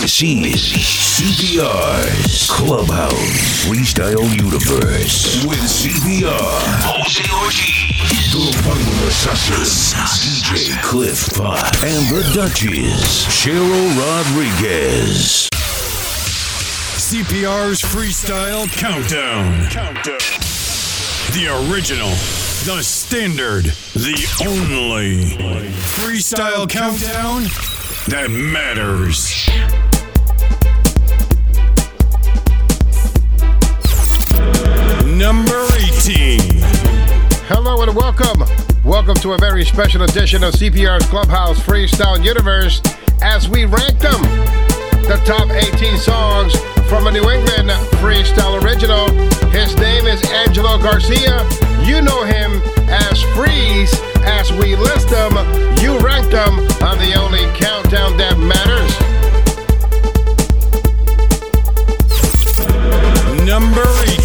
This is CPR's Clubhouse Freestyle Universe with CPR, Jose Ortiz, the Vinyl Assassin, DJ Cliff Pot, and the Duchess, Cheryl Rodriguez. CPR's Freestyle Countdown. Countdown. The original, the standard, the only freestyle countdown that matters. Number 18. Hello and welcome. Welcome to a very special edition of CPR's Clubhouse Freestyle Universe as we rank them. The top 18 songs from a New England freestyle original. His name is Angelo Garcia. You know him as Freeze. As we list them, you rank them on the only countdown that matters. Number 18.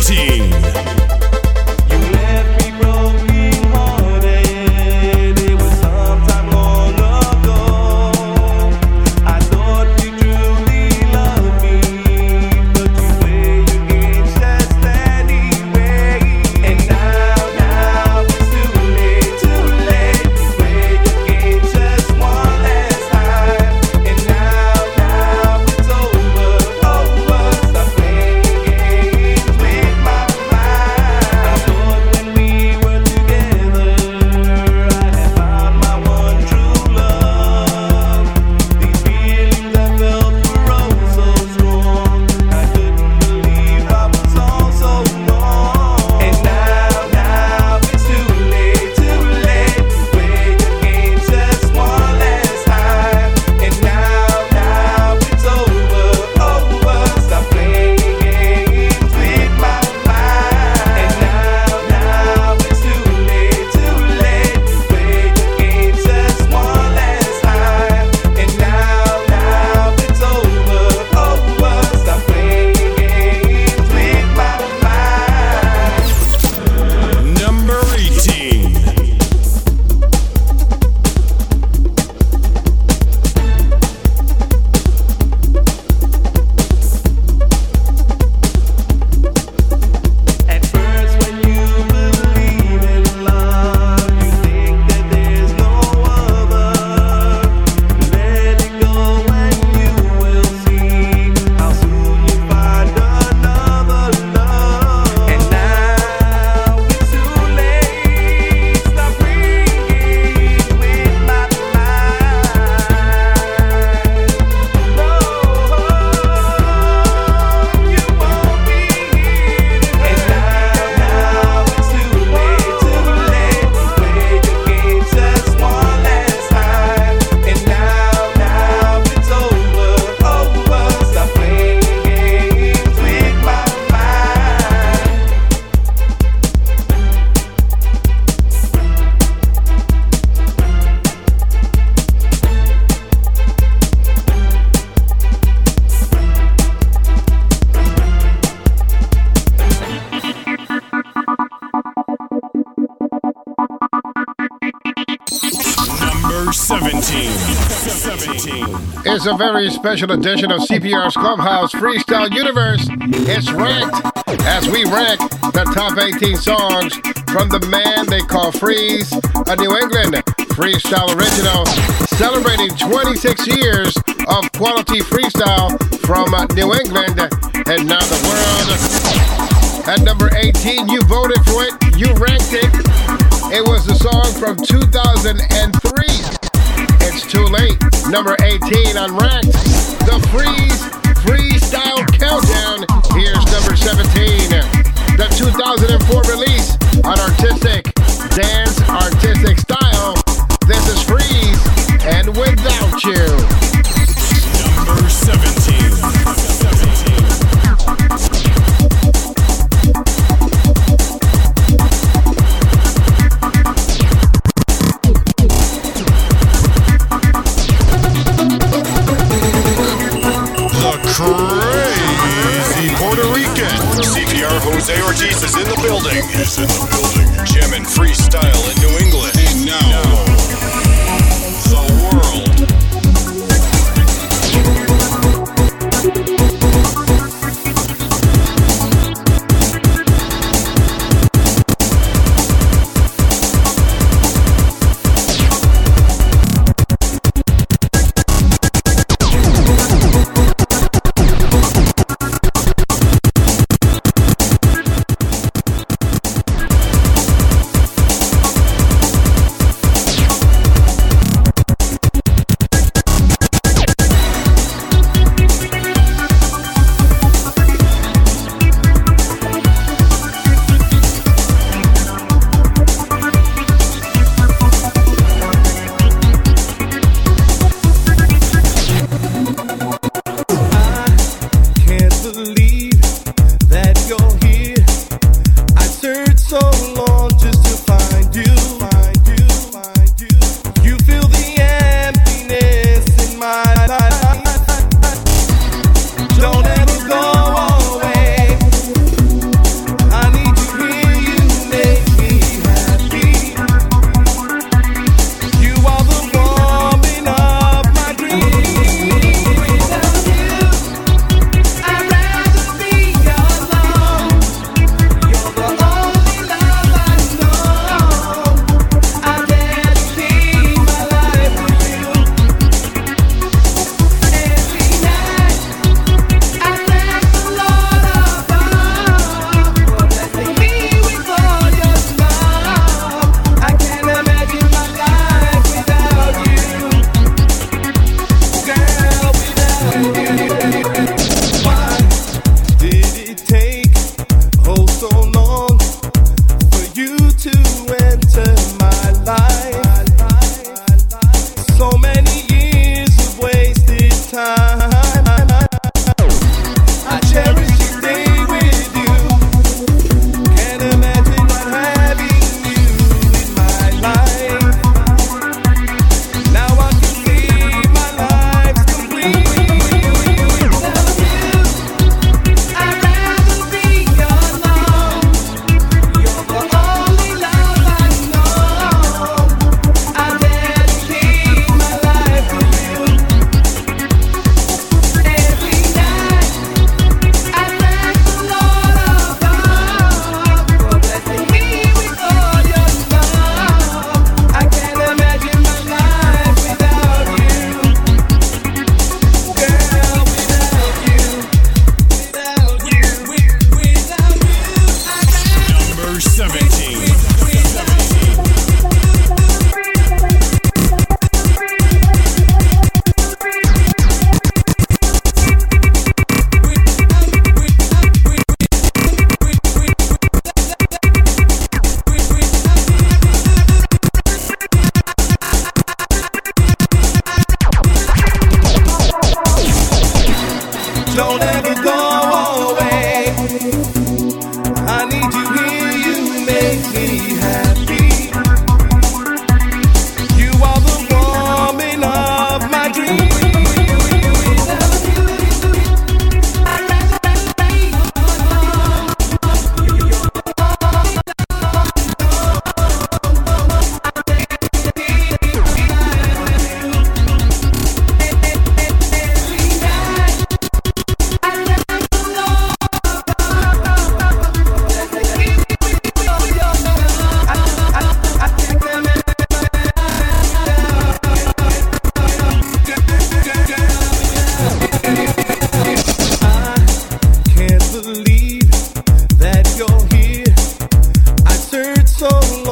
Is a very special edition of CPR's Clubhouse Freestyle Universe. It's ranked as we rank the top 18 songs from the man they call Freeze, a New England freestyle original, celebrating 26 years of quality freestyle from uh, New England and now the world. At number 18, you voted for it, you ranked it. It was the song from 2003. It's too late. Number 18 on Ranked. The Freeze Freestyle Countdown. Here's number 17. The 2004 release on Artistic Dance Artistic Style. This is Freeze and Without You. Is in the building. He's in the building. Jamming freestyle so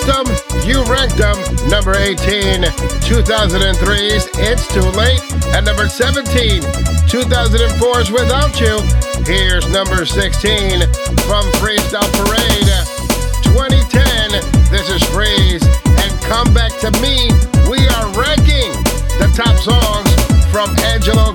Them, you rank them. Number 18, 2003's It's Too Late. And number 17, 2004's Without You. Here's number 16 from Freestyle Parade. 2010, this is Freeze. And Come Back to Me. We are ranking the top songs from Angelo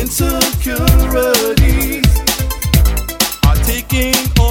insecurities are taking over.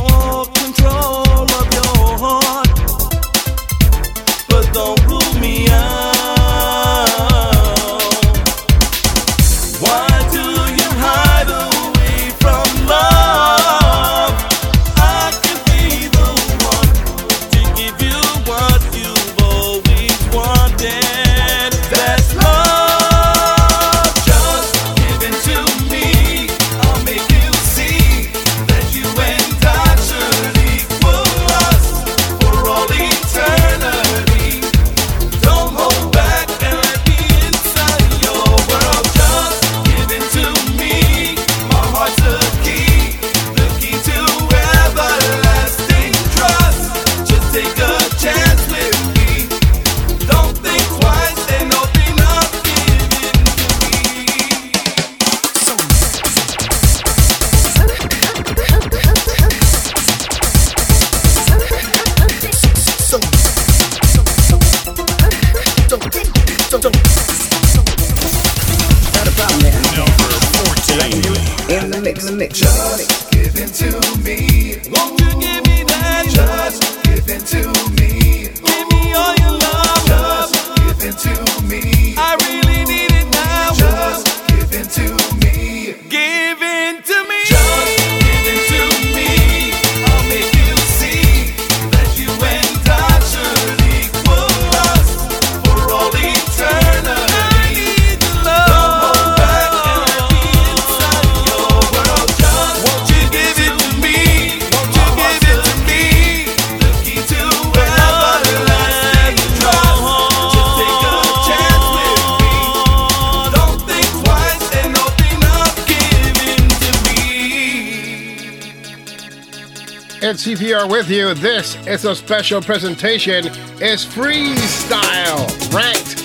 CPR with you. This is a special presentation. It's freestyle ranked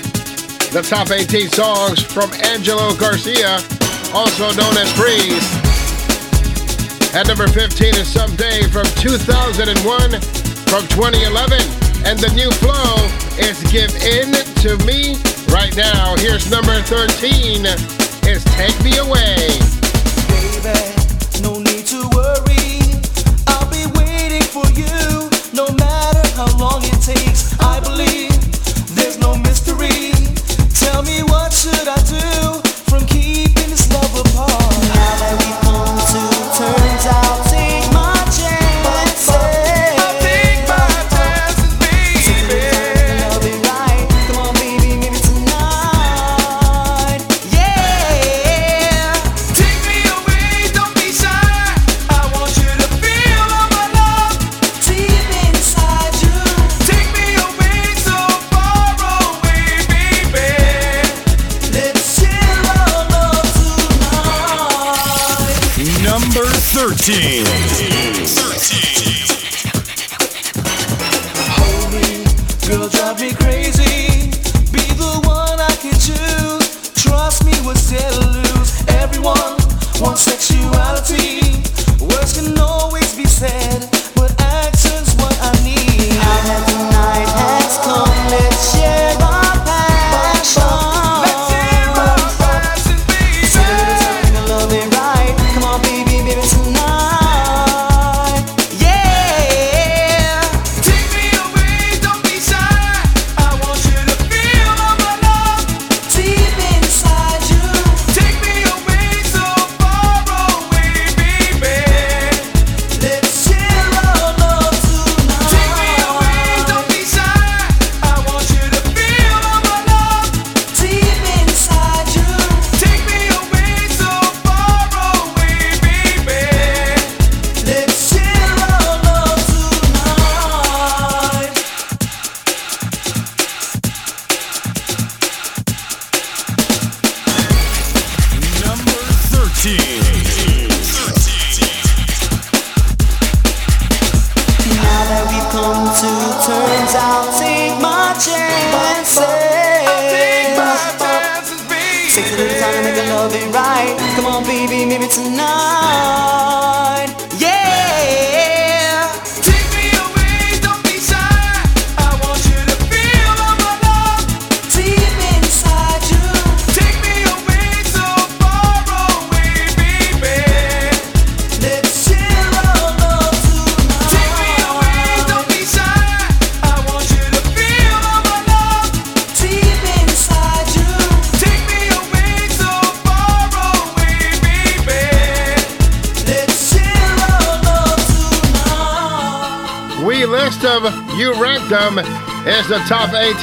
the top 18 songs from Angelo Garcia, also known as Freeze. At number 15 is Someday from 2001, from 2011, and the new flow is Give In to Me. Right now, here's number 13 is Take Me Away. Baby. should I do?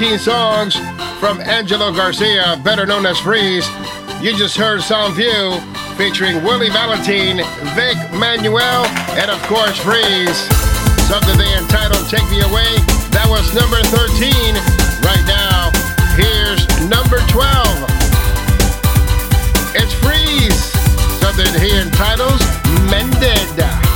19 songs from Angelo Garcia, better known as Freeze. You just heard Sound View featuring Willie Valentin, Vic Manuel, and of course Freeze. Something they entitled Take Me Away. That was number 13. Right now, here's number 12. It's Freeze. Something he entitles Mended.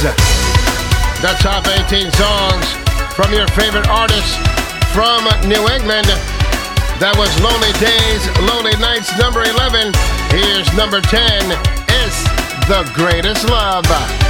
The top 18 songs from your favorite artists from New England. That was Lonely Days, Lonely Nights, number 11. Here's number 10. It's The Greatest Love.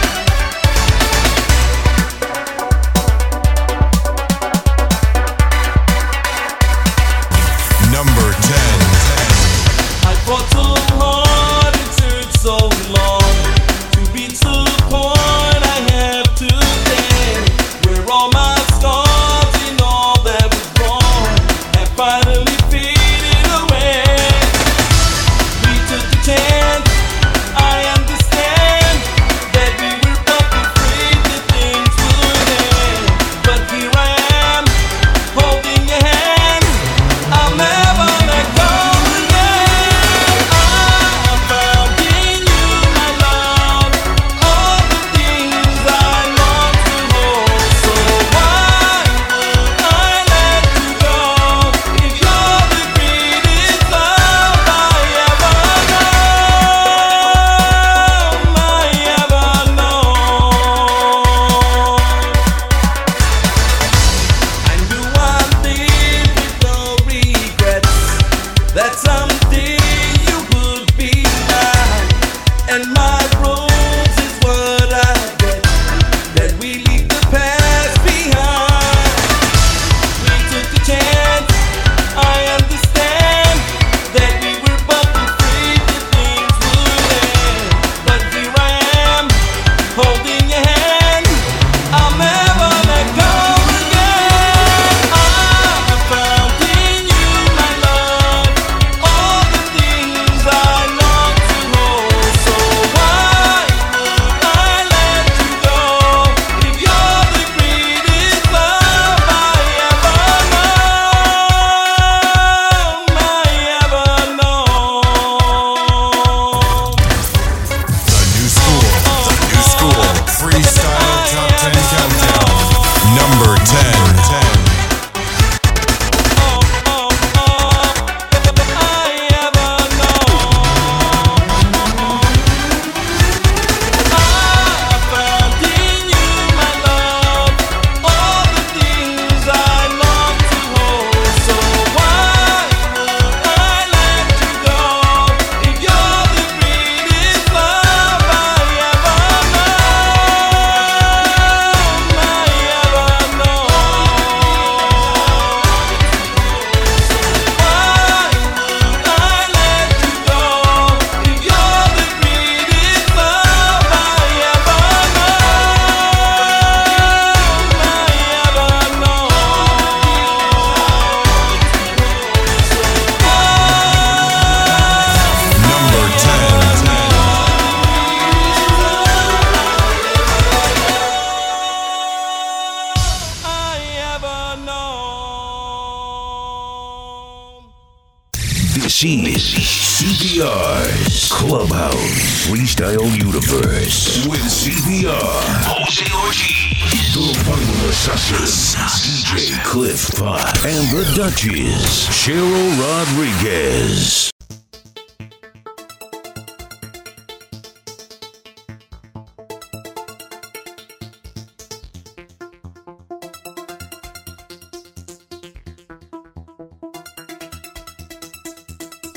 and the Duchess, Cheryl Rodriguez.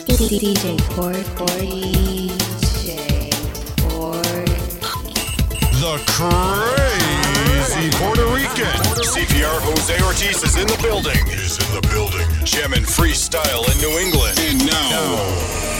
DJ Ford, DJ Ford. The Crazy. Happy Puerto Rican. CPR Jose Ortiz is in the building. Is in the building. Jamming freestyle in New England. And now. now.